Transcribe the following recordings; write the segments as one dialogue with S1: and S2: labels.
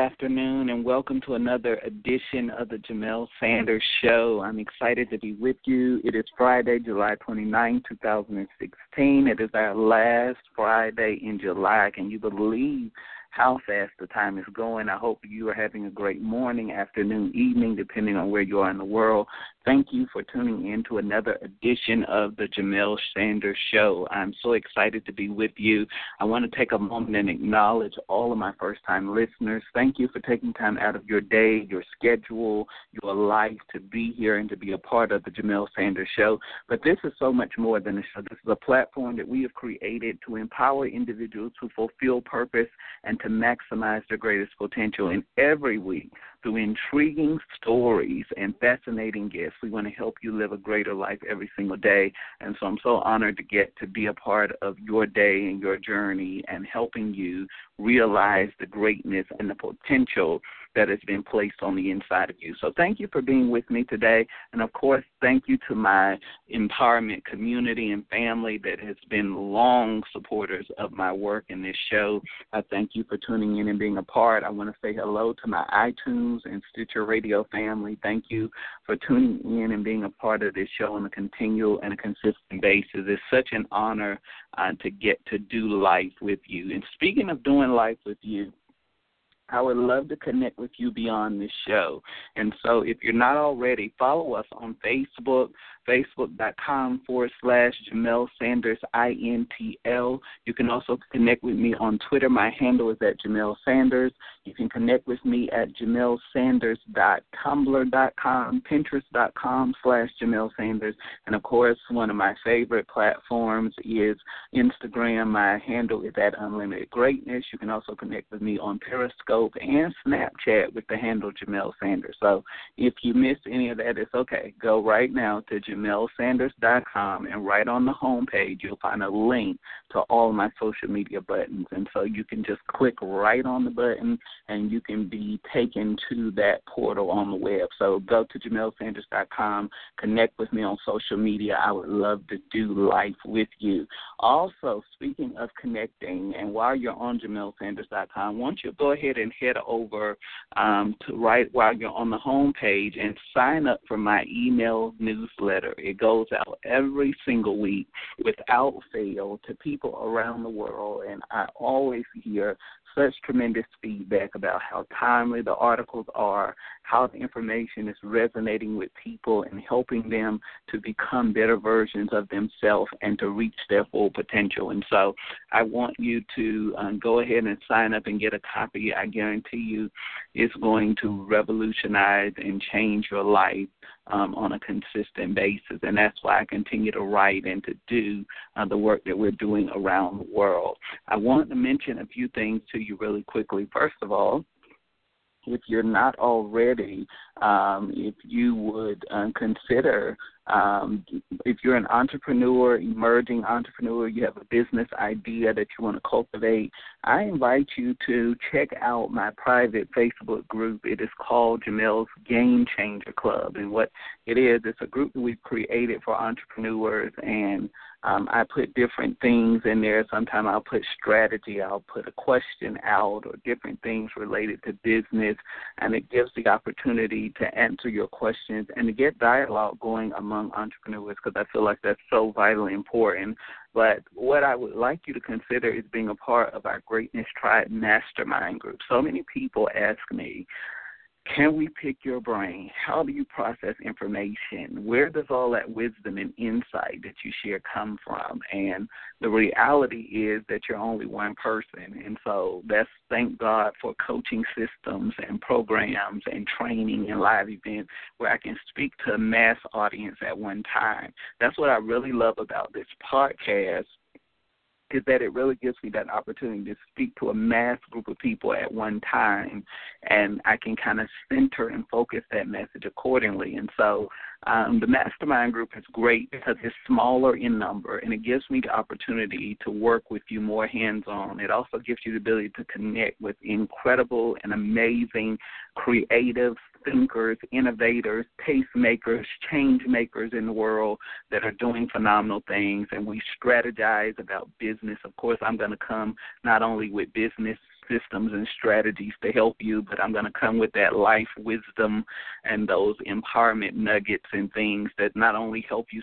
S1: Afternoon, and welcome to another edition of the Jamelle Sanders Show. I'm excited to be with you. It is Friday, July 29, 2016. It is our last Friday in July. Can you believe how fast the time is going. I hope you are having a great morning, afternoon, evening, depending on where you are in the world. Thank you for tuning in to another edition of the Jamelle Sanders Show. I'm so excited to be with you. I want to take a moment and acknowledge all of my first time listeners. Thank you for taking time out of your day, your schedule, your life to be here and to be a part of the Jamelle Sanders Show. But this is so much more than a show. This is a platform that we have created to empower individuals to fulfill purpose and to maximize their greatest potential. And every week, through intriguing stories and fascinating guests, we want to help you live a greater life every single day. And so I'm so honored to get to be a part of your day and your journey and helping you realize the greatness and the potential that has been placed on the inside of you. So thank you for being with me today. And of course, thank you to my empowerment community and family that has been long supporters of my work in this show. I thank you for tuning in and being a part. I want to say hello to my iTunes and Stitcher Radio family. Thank you for tuning in and being a part of this show on a continual and a consistent basis. It's such an honor uh, to get to do life with you. And speaking of doing life with you, I would love to connect with you beyond this show. And so if you're not already, follow us on Facebook, facebook.com forward slash Jamelle Sanders INTL. You can also connect with me on Twitter. My handle is at Jamelle Sanders. You can connect with me at jamelsanders.tumblr.com, pinterest.com slash Jamelle Sanders. And of course, one of my favorite platforms is Instagram. My handle is at Unlimited Greatness. You can also connect with me on Periscope and Snapchat with the handle Jamelle Sanders. So if you missed any of that, it's okay. Go right now to JamelSanders.com and right on the home page you'll find a link to all my social media buttons. And so you can just click right on the button and you can be taken to that portal on the web. So go to JamelSanders.com, connect with me on social media. I would love to do life with you. Also, speaking of connecting, and while you're on JamelSanders.com, why don't you go ahead and head over um, to right while you're on the home page and sign up for my email newsletter. It goes out every single week without fail to people around the world, and I always hear such tremendous feedback about how timely the articles are, how the information is resonating with people and helping them to become better versions of themselves and to reach their full potential. And so I want you to um, go ahead and sign up and get a copy. I guarantee you it's going to revolutionize and change your life um, on a consistent basis. And that's why I continue to write and to do uh, the work that we're doing around the world. I want to mention a few things to you really quickly. First of all, if you're not already, um, if you would uh, consider um, if you're an entrepreneur, emerging entrepreneur, you have a business idea that you want to cultivate, I invite you to check out my private Facebook group. It is called Jamelle's Game Changer Club. And what it is, it's a group that we've created for entrepreneurs and um, I put different things in there. Sometimes I'll put strategy, I'll put a question out, or different things related to business, and it gives the opportunity to answer your questions and to get dialogue going among entrepreneurs because I feel like that's so vitally important. But what I would like you to consider is being a part of our Greatness Tribe Mastermind group. So many people ask me, can we pick your brain? How do you process information? Where does all that wisdom and insight that you share come from? And the reality is that you're only one person. And so that's thank God for coaching systems and programs and training and live events where I can speak to a mass audience at one time. That's what I really love about this podcast is that it really gives me that opportunity to speak to a mass group of people at one time and I can kind of center and focus that message accordingly. And so um, the mastermind group is great because it's smaller in number and it gives me the opportunity to work with you more hands on. It also gives you the ability to connect with incredible and amazing creative thinkers, innovators, tastemakers, change makers in the world that are doing phenomenal things. And we strategize about business. Of course, I'm going to come not only with business systems and strategies to help you, but I'm going to come with that life wisdom and those empowerment nuggets and things that not only help you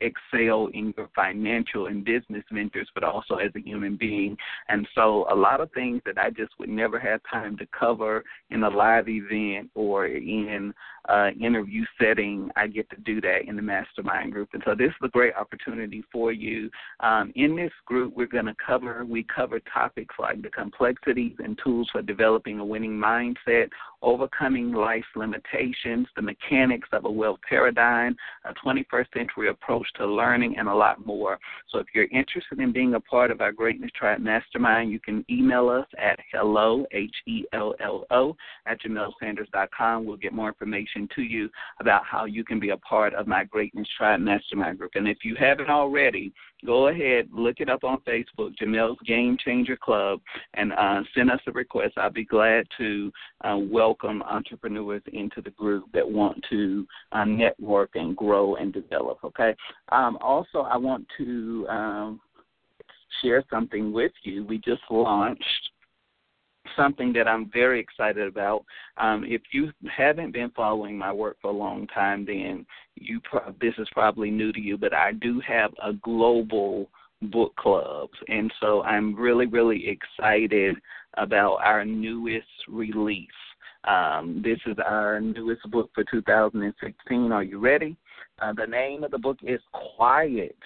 S1: excel in your financial and business ventures, but also as a human being. And so, a lot of things that I just would never have time to cover in a live event or in uh, interview setting, I get to do that in the mastermind group. And so this is a great opportunity for you. Um, in this group, we're going to cover, we cover topics like the and tools for developing a winning mindset, overcoming life's limitations, the mechanics of a wealth paradigm, a 21st century approach to learning, and a lot more. So if you're interested in being a part of our Greatness Tribe Mastermind, you can email us at hello, H-E-L-L-O, at jamelsanders.com. We'll get more information to you about how you can be a part of my Greatness Tribe Mastermind group. And if you haven't already, go ahead, look it up on Facebook, Jamelle's Game Changer Club, and uh, send us a request. I'll be glad to uh, welcome entrepreneurs into the group that want to uh, network and grow and develop. Okay. Um, also, I want to um, share something with you. We just launched something that I'm very excited about. Um, if you haven't been following my work for a long time, then you pro- this is probably new to you. But I do have a global book club, and so I'm really, really excited about our newest release. Um, this is our newest book for 2016. Are you ready? Uh, the name of the book is Quiet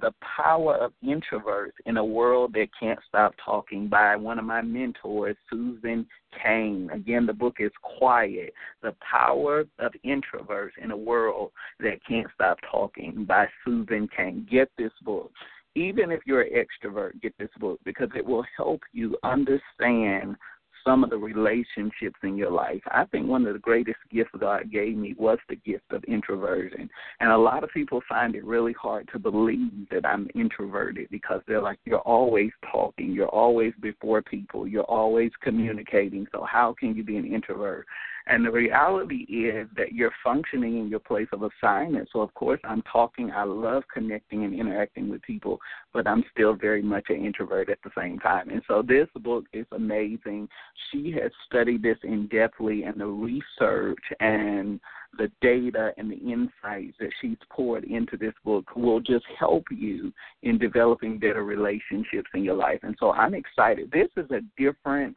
S1: the Power of Introverts in a World That Can't Stop Talking by one of my mentors, Susan Cain. Again, the book is Quiet The Power of Introverts in a World That Can't Stop Talking by Susan Cain. Get this book. Even if you're an extrovert, get this book because it will help you understand some of the relationships in your life. I think one of the greatest gifts God gave me was the gift of introversion. And a lot of people find it really hard to believe that I'm introverted because they're like, you're always talking, you're always before people, you're always communicating. So how can you be an introvert? And the reality is that you're functioning in your place of assignment. So, of course, I'm talking. I love connecting and interacting with people, but I'm still very much an introvert at the same time. And so, this book is amazing. She has studied this in depthly, and the research and the data and the insights that she's poured into this book will just help you in developing better relationships in your life. And so I'm excited. This is a different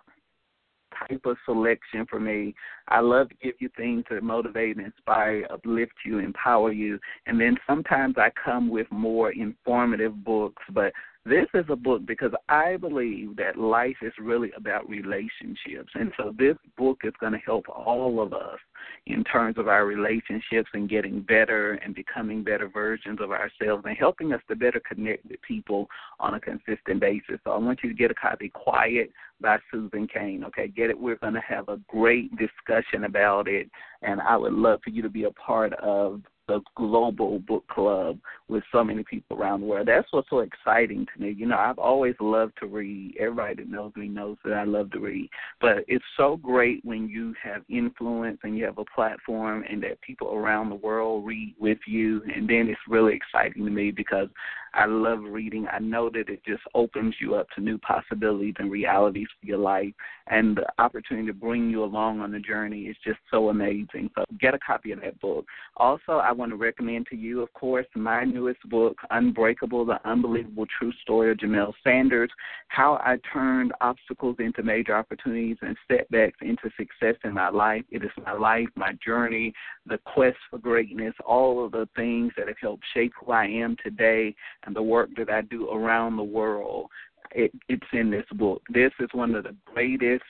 S1: type of selection for me. I love to give you things that motivate, inspire, uplift you, empower you. And then sometimes I come with more informative books, but this is a book because I believe that life is really about relationships. And so this book is going to help all of us in terms of our relationships and getting better and becoming better versions of ourselves and helping us to better connect with people on a consistent basis. So I want you to get a copy, Quiet by Susan Cain. Okay, get it. We're going to have a great discussion about it, and I would love for you to be a part of the global book club with so many people around the world. That's what's so exciting to me. You know, I've always loved to read. Everybody that knows me knows that I love to read. But it's so great when you have influence and you have a platform and that people around the world read with you. And then it's really exciting to me because I love reading. I know that it just opens you up to new possibilities and realities for your life. And the opportunity to bring you along on the journey is just so amazing. So get a copy of that book. Also, I want to recommend to you, of course, my newest book, Unbreakable The Unbelievable True Story of Jamelle Sanders How I Turned Obstacles into Major Opportunities and Setbacks into Success in My Life. It is my life, my journey, the quest for greatness, all of the things that have helped shape who I am today and the work that I do around the world. It, it's in this book. This is one of the greatest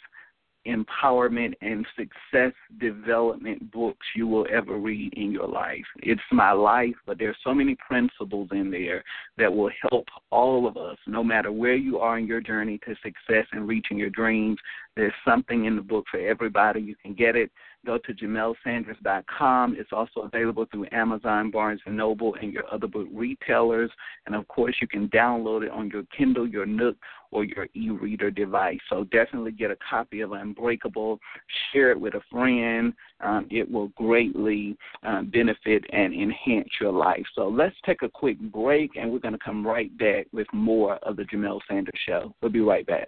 S1: empowerment and success development books you will ever read in your life. It's my life, but there's so many principles in there that will help all of us, no matter where you are in your journey to success and reaching your dreams. There's something in the book for everybody. You can get it Go to JamelSanders.com. It's also available through Amazon, Barnes & Noble, and your other book retailers. And, of course, you can download it on your Kindle, your Nook, or your e-reader device. So definitely get a copy of Unbreakable. Share it with a friend. Um, it will greatly um, benefit and enhance your life. So let's take a quick break, and we're going to come right back with more of the Jamelle Sanders Show. We'll be right back.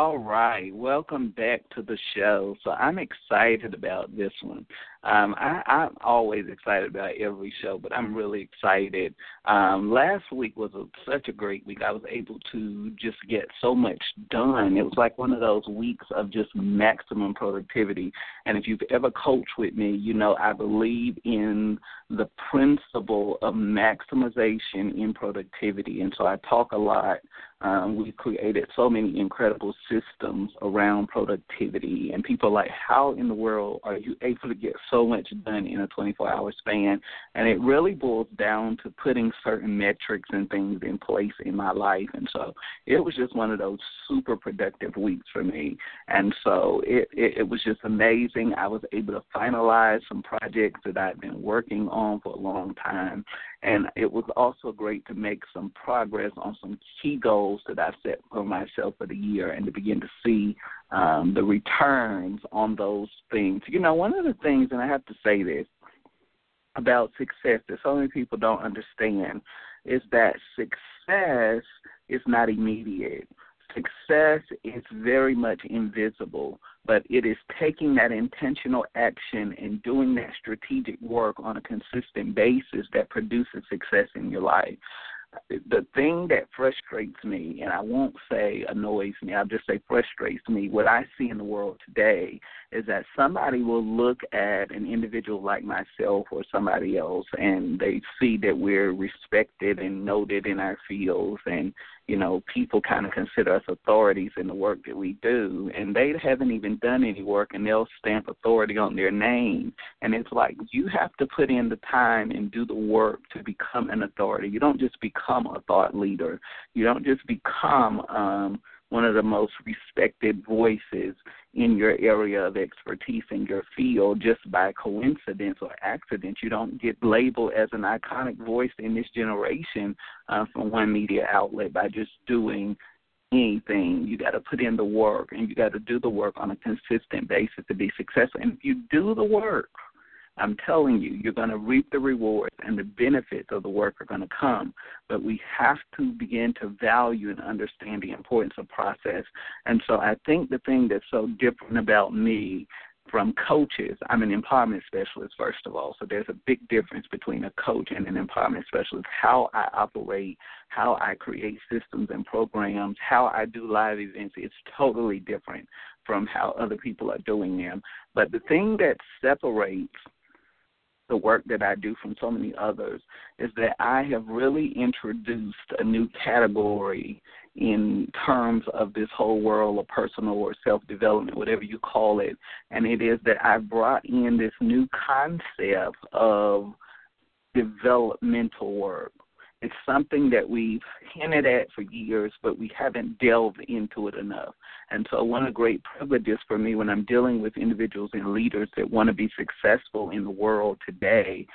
S1: All right, welcome back to the show. So I'm excited about this one. Um, I, I'm always excited about every show, but I'm really excited. Um, last week was a, such a great week. I was able to just get so much done. It was like one of those weeks of just maximum productivity. And if you've ever coached with me, you know I believe in the principle of maximization in productivity. And so I talk a lot. Um, we've created so many incredible systems around productivity, and people like, how in the world are you able to get so much done in a 24 hour span. And it really boils down to putting certain metrics and things in place in my life. And so it was just one of those super productive weeks for me. And so it, it, it was just amazing. I was able to finalize some projects that I've been working on for a long time. And it was also great to make some progress on some key goals that I set for myself for the year and to begin to see um, the returns on those things. You know, one of the things, and I have to say this about success that so many people don't understand, is that success is not immediate. Success is very much invisible, but it is taking that intentional action and doing that strategic work on a consistent basis that produces success in your life the thing that frustrates me, and I won't say annoys me, I'll just say frustrates me, what I see in the world today is that somebody will look at an individual like myself or somebody else and they see that we're respected and noted in our fields and you know people kind of consider us authorities in the work that we do and they haven't even done any work and they'll stamp authority on their name. And it's like you have to put in the time and do the work to become an authority. You don't just become a thought leader. You don't just become um one of the most respected voices in your area of expertise in your field just by coincidence or accident. You don't get labeled as an iconic voice in this generation uh, from one media outlet by just doing anything. You got to put in the work and you got to do the work on a consistent basis to be successful. And if you do the work, I'm telling you, you're going to reap the rewards and the benefits of the work are going to come. But we have to begin to value and understand the importance of process. And so I think the thing that's so different about me from coaches, I'm an empowerment specialist, first of all. So there's a big difference between a coach and an empowerment specialist. How I operate, how I create systems and programs, how I do live events, it's totally different from how other people are doing them. But the thing that separates the work that I do from so many others is that I have really introduced a new category in terms of this whole world of personal or self development, whatever you call it. And it is that I brought in this new concept of developmental work. It's something that we've hinted at for years, but we haven't delved into it enough. And so, one of the great privileges for me when I'm dealing with individuals and leaders that want to be successful in the world today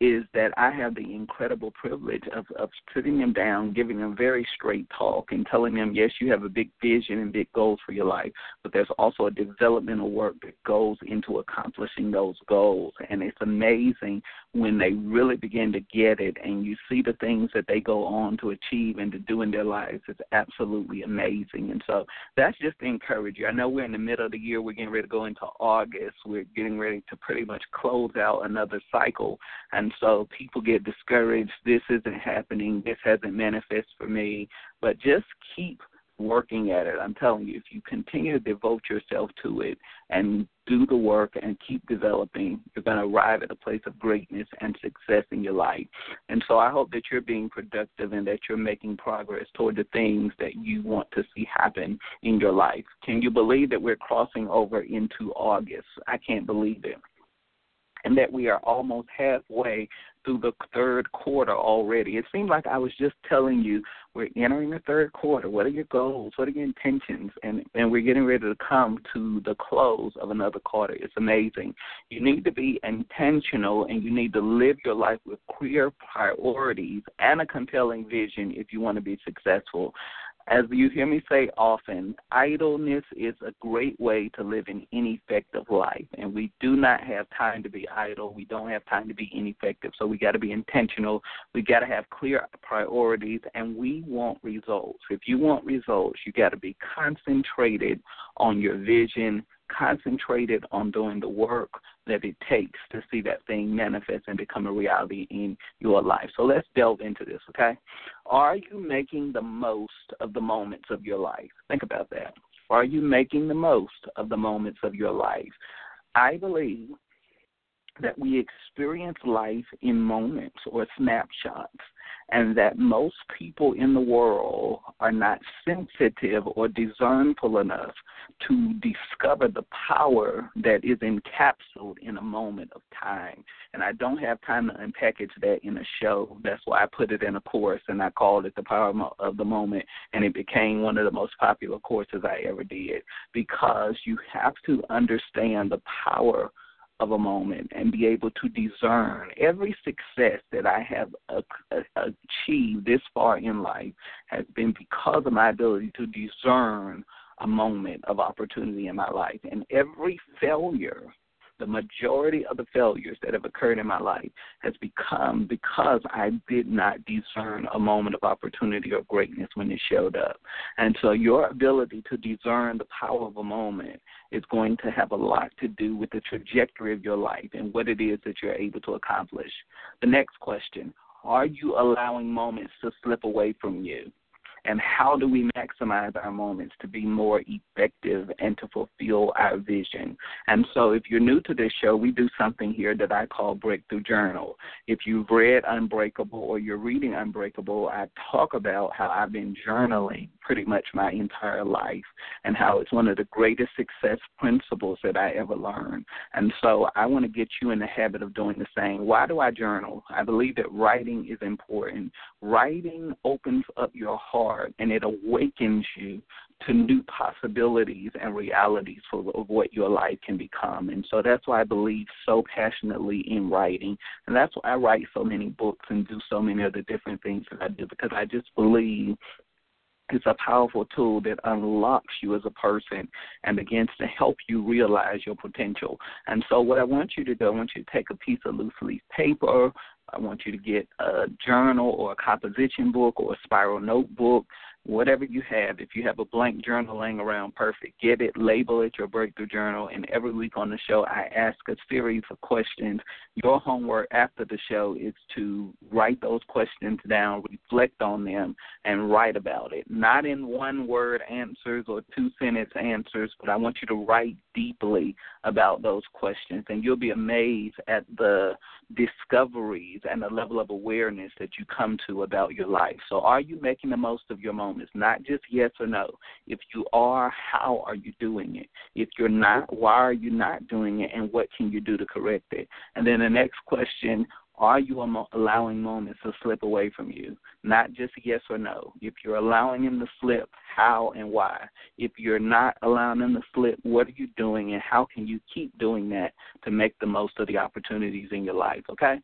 S1: is that I have the incredible privilege of, of sitting them down, giving them very straight talk, and telling them, yes, you have a big vision and big goals for your life, but there's also a developmental work that goes into accomplishing those goals. And it's amazing when they really begin to get it and you see the things that they go on to achieve and to do in their lives. It's absolutely amazing. And so that's just to encourage you. I know we're in the middle of the year, we're getting ready to go into August, we're getting ready to pretty much close out another cycle. And so people get discouraged. This isn't happening. This hasn't manifested for me. But just keep working at it. I'm telling you, if you continue to devote yourself to it and do the work and keep developing, you're going to arrive at a place of greatness and success in your life. And so I hope that you're being productive and that you're making progress toward the things that you want to see happen in your life. Can you believe that we're crossing over into August? I can't believe it and that we are almost halfway through the third quarter already. It seems like I was just telling you we're entering the third quarter. What are your goals? What are your intentions? And and we're getting ready to come to the close of another quarter. It's amazing. You need to be intentional and you need to live your life with clear priorities and a compelling vision if you want to be successful. As you hear me say often, idleness is a great way to live an ineffective life. And we do not have time to be idle. We don't have time to be ineffective. So we got to be intentional. We got to have clear priorities, and we want results. If you want results, you got to be concentrated on your vision, concentrated on doing the work that it takes to see that thing manifest and become a reality in your life. So let's delve into this, okay? Are you making the most of the moments of your life? Think about that. Are you making the most of the moments of your life? I believe that we experience life in moments or snapshots and that most people in the world are not sensitive or discernful enough to discover the power that is encapsulated in a moment of time. And I don't have time to unpackage that in a show. That's why I put it in a course and I called it The Power of the Moment. And it became one of the most popular courses I ever did because you have to understand the power of a moment and be able to discern every success that I have uh, achieved this far in life has been because of my ability to discern a moment of opportunity in my life. And every failure the majority of the failures that have occurred in my life has become because I did not discern a moment of opportunity or greatness when it showed up. And so your ability to discern the power of a moment is going to have a lot to do with the trajectory of your life and what it is that you're able to accomplish. The next question, are you allowing moments to slip away from you? And how do we maximize our moments to be more effective and to fulfill our vision. And so, if you're new to this show, we do something here that I call Breakthrough Journal. If you've read Unbreakable or you're reading Unbreakable, I talk about how I've been journaling pretty much my entire life and how it's one of the greatest success principles that I ever learned. And so, I want to get you in the habit of doing the same. Why do I journal? I believe that writing is important. Writing opens up your heart and it awakens you to new possibilities and realities for of what your life can become. And so that's why I believe so passionately in writing. And that's why I write so many books and do so many of the different things that I do because I just believe it's a powerful tool that unlocks you as a person and begins to help you realize your potential. And so, what I want you to do, I want you to take a piece of loose leaf paper, I want you to get a journal or a composition book or a spiral notebook whatever you have. If you have a blank journal laying around, perfect. Get it, label it your breakthrough journal, and every week on the show, I ask a series of questions. Your homework after the show is to write those questions down, reflect on them, and write about it. Not in one word answers or two sentence answers, but I want you to write deeply about those questions, and you'll be amazed at the discoveries and the level of awareness that you come to about your life. So, are you making the most of your moments, not just yes or no. If you are, how are you doing it? If you're not, why are you not doing it, and what can you do to correct it? And then the next question Are you allowing moments to slip away from you? Not just yes or no. If you're allowing them to slip, how and why? If you're not allowing them to slip, what are you doing and how can you keep doing that to make the most of the opportunities in your life? Okay?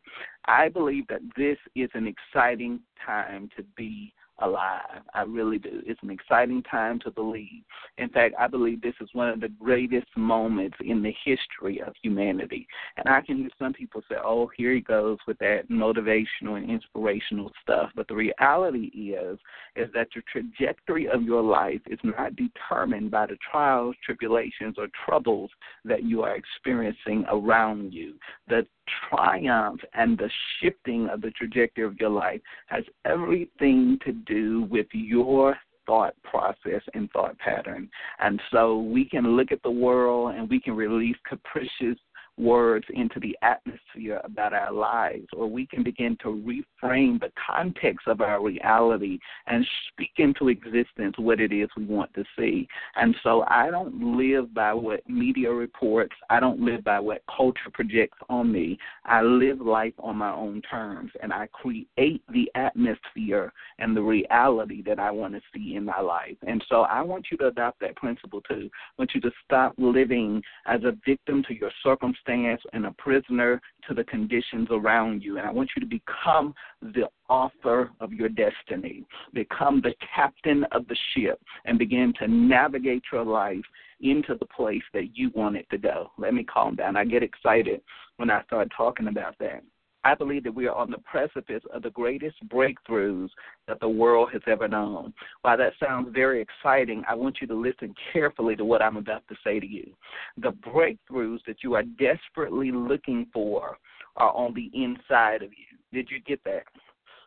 S1: I believe that this is an exciting time to be alive. I really do. It's an exciting time to believe. In fact, I believe this is one of the greatest moments in the history of humanity. And I can hear some people say, oh, here he goes with that motivational and inspirational stuff. But the reality is, is that the trajectory of your life is not determined by the trials, tribulations, or troubles that you are experiencing around you. The triumph and the shifting of the trajectory of your life has everything to do with your thought process and thought pattern. And so we can look at the world and we can release capricious words into the atmosphere about our lives, or we can begin to reframe the context of our reality and speak into existence what it is we want to see. And so I don't live by what media reports, I don't live by what culture projects on me. I live life on my own terms, and I create the atmosphere and the reality that I want to see in my life. And so I want you to adopt that principle too. I want you to stop living as a victim to your circumstances circumstance and a prisoner to the conditions around you. And I want you to become the author of your destiny, become the captain of the ship, and begin to navigate your life into the place that you want it to go. Let me calm down. I get excited when I start talking about that. I believe that we are on the precipice of the greatest breakthroughs that the world has ever known. While that sounds very exciting, I want you to listen carefully to what I'm about to say to you. The breakthroughs that you are desperately looking for are on the inside of you. Did you get that?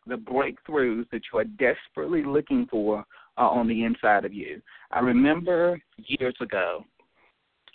S1: The breakthroughs that you are desperately looking for are on the inside of you. I remember years ago,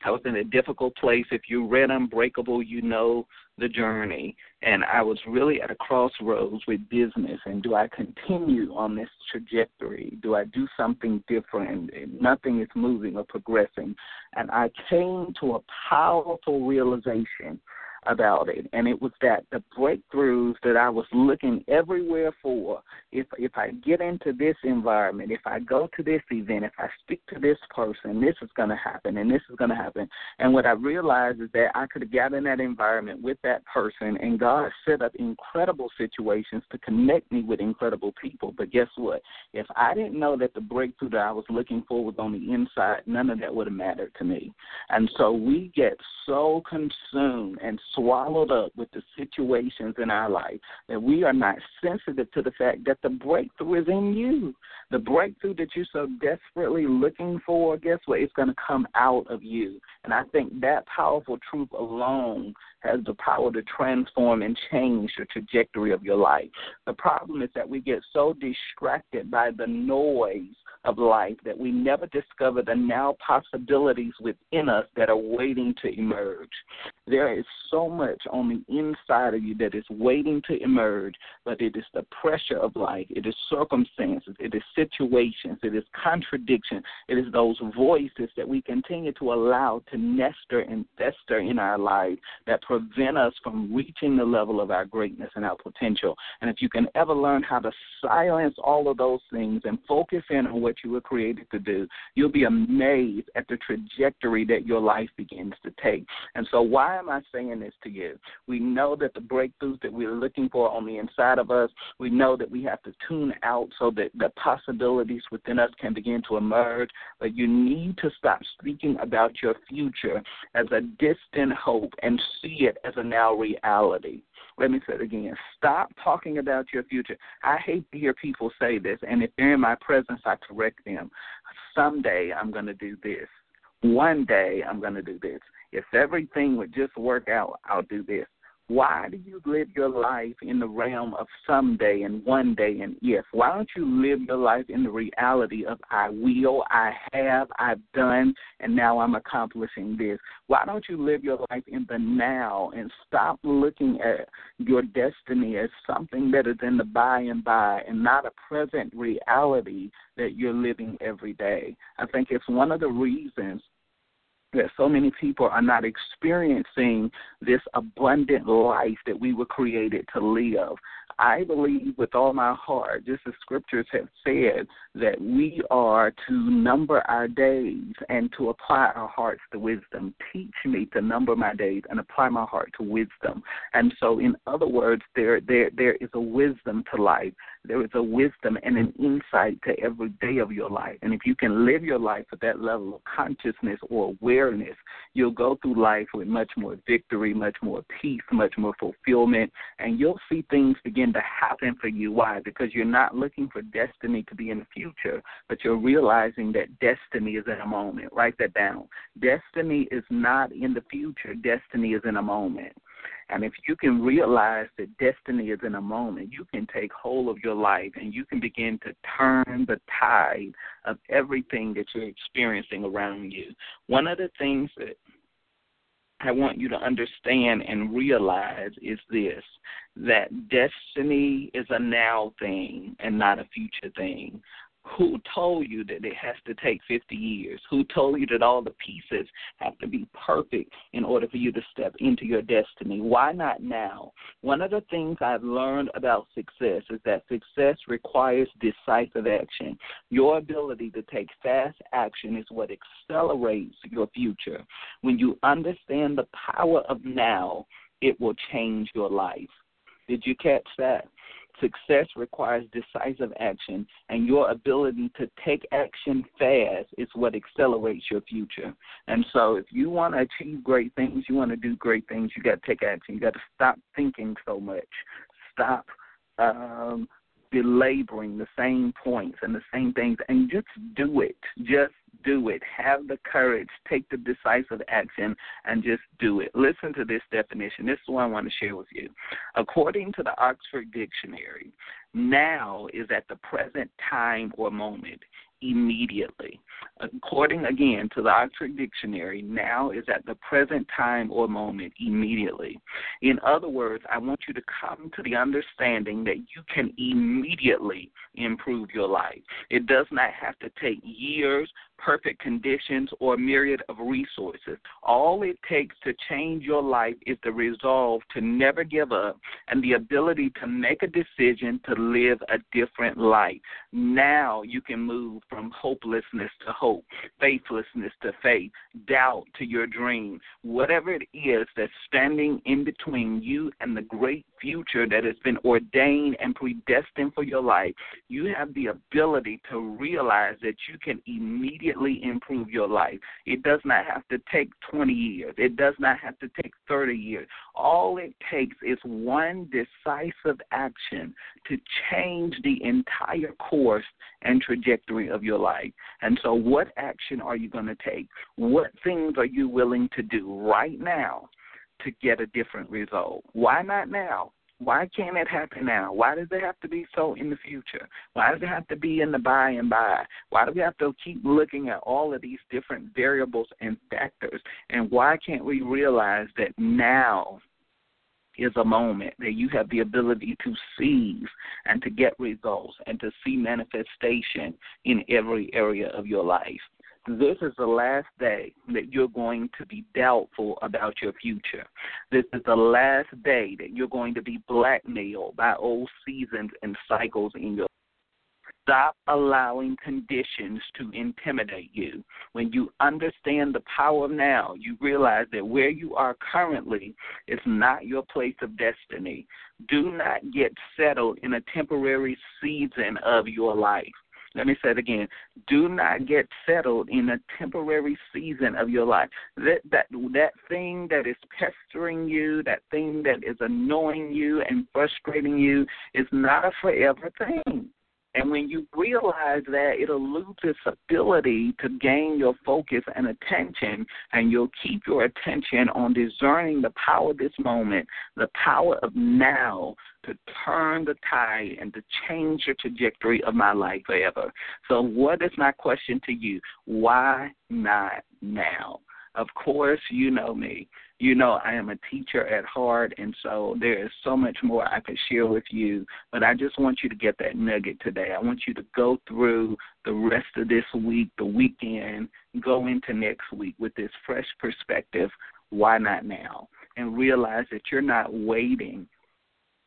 S1: I was in a difficult place. If you read Unbreakable, you know the journey. And I was really at a crossroads with business. And do I continue on this trajectory? Do I do something different? Nothing is moving or progressing. And I came to a powerful realization about it, and it was that the breakthroughs that I was looking everywhere for. If if I get into this environment, if I go to this event, if I speak to this person, this is going to happen, and this is going to happen. And what I realized is that I could have got in that environment with that person, and God set up incredible situations to connect me with incredible people. But guess what? If I didn't know that the breakthrough that I was looking for was on the inside, none of that would have mattered to me. And so we get so consumed and swallowed up with the situations in our life that we are not sensitive to the fact that the breakthrough is in you. The breakthrough that you're so desperately looking for, guess what? It's going to come out of you. And I think that powerful truth alone has the power to transform and change the trajectory of your life. The problem is that we get so distracted by the noise of life that we never discover the now possibilities within us that are waiting to emerge. There is so much on the inside of you that is waiting to emerge, but it is the pressure of life, it is circumstances, it is situations, it is contradiction, it is those voices that we continue to allow to nester and fester in our life that prevent us from reaching the level of our greatness and our potential. And if you can ever learn how to silence all of those things and focus in on what you were created to do, you'll be amazed at the trajectory that your life begins to take. And so, why am I saying this to you? We know that the breakthroughs that we're looking for on the inside of us, we know that we have to tune out so that the possibilities within us can begin to emerge. But you need to stop speaking about your future as a distant hope and see it as a now reality. Let me say it again. Stop talking about your future. I hate to hear people say this, and if they're in my presence, I correct them. Someday I'm going to do this. One day I'm going to do this. If everything would just work out, I'll do this. Why do you live your life in the realm of someday and one day and if? Why don't you live your life in the reality of I will, I have, I've done, and now I'm accomplishing this? Why don't you live your life in the now and stop looking at your destiny as something that is in the by and by and not a present reality that you're living every day? I think it's one of the reasons that so many people are not experiencing this abundant life that we were created to live. I believe with all my heart, just as scriptures have said, that we are to number our days and to apply our hearts to wisdom. Teach me to number my days and apply my heart to wisdom. And so, in other words, there there there is a wisdom to life. There is a wisdom and an insight to every day of your life. And if you can live your life with that level of consciousness or awareness, you'll go through life with much more victory, much more peace, much more fulfillment, and you'll see things begin to happen for you. Why? Because you're not looking for destiny to be in the future, but you're realizing that destiny is in a moment. Write that down. Destiny is not in the future, destiny is in a moment. And if you can realize that destiny is in a moment, you can take hold of your life and you can begin to turn the tide of everything that you're experiencing around you. One of the things that I want you to understand and realize is this that destiny is a now thing and not a future thing. Who told you that it has to take 50 years? Who told you that all the pieces have to be perfect in order for you to step into your destiny? Why not now? One of the things I've learned about success is that success requires decisive action. Your ability to take fast action is what accelerates your future. When you understand the power of now, it will change your life. Did you catch that? Success requires decisive action, and your ability to take action fast is what accelerates your future. And so, if you want to achieve great things, you want to do great things, you got to take action. You got to stop thinking so much. Stop um, belaboring the same points and the same things, and just do it. Just do it. Have the courage, take the decisive action, and just do it. Listen to this definition. This is what I want to share with you. According to the Oxford Dictionary, now is at the present time or moment immediately. According again to the Oxford Dictionary, now is at the present time or moment immediately. In other words, I want you to come to the understanding that you can immediately improve your life. It does not have to take years, perfect conditions, or myriad of resources. All it takes to change your life is the resolve to never give up and the ability to make a decision to live a different life. Now you can move from hopelessness to hope, faithlessness to faith, doubt to your dream. Whatever it is that's standing in between you and the great future that has been ordained and predestined for your life, you have the ability to realize that you can immediately improve your life. It does not have to take 20 years, it does not have to take 30 years. All it takes is one decisive action to change the entire course and trajectory of your life. And so, what action are you going to take? What things are you willing to do right now to get a different result? Why not now? Why can't it happen now? Why does it have to be so in the future? Why does it have to be in the by and by? Why do we have to keep looking at all of these different variables and factors? And why can't we realize that now is a moment that you have the ability to seize and to get results and to see manifestation in every area of your life. This is the last day that you're going to be doubtful about your future. This is the last day that you're going to be blackmailed by old seasons and cycles in your Stop allowing conditions to intimidate you. When you understand the power now, you realize that where you are currently is not your place of destiny. Do not get settled in a temporary season of your life. Let me say it again. Do not get settled in a temporary season of your life. That that that thing that is pestering you, that thing that is annoying you and frustrating you is not a forever thing. And when you realize that, it'll lose its ability to gain your focus and attention, and you'll keep your attention on discerning the power of this moment, the power of now to turn the tide and to change the trajectory of my life forever. So, what is my question to you? Why not now? Of course, you know me. You know I am a teacher at heart, and so there is so much more I could share with you. But I just want you to get that nugget today. I want you to go through the rest of this week, the weekend, go into next week with this fresh perspective. Why not now? And realize that you're not waiting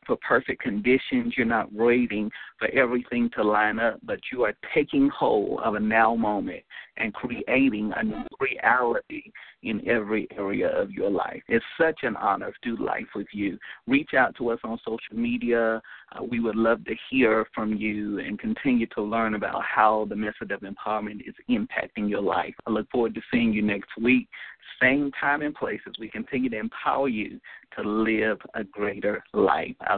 S1: for perfect conditions. You're not waiting for everything to line up, but you are taking hold of a now moment and creating a new reality in every area of your life. It's such an honor to do life with you. Reach out to us on social media. Uh, we would love to hear from you and continue to learn about how the method of empowerment is impacting your life. I look forward to seeing you next week, same time and place as we continue to empower you to live a greater life. I'll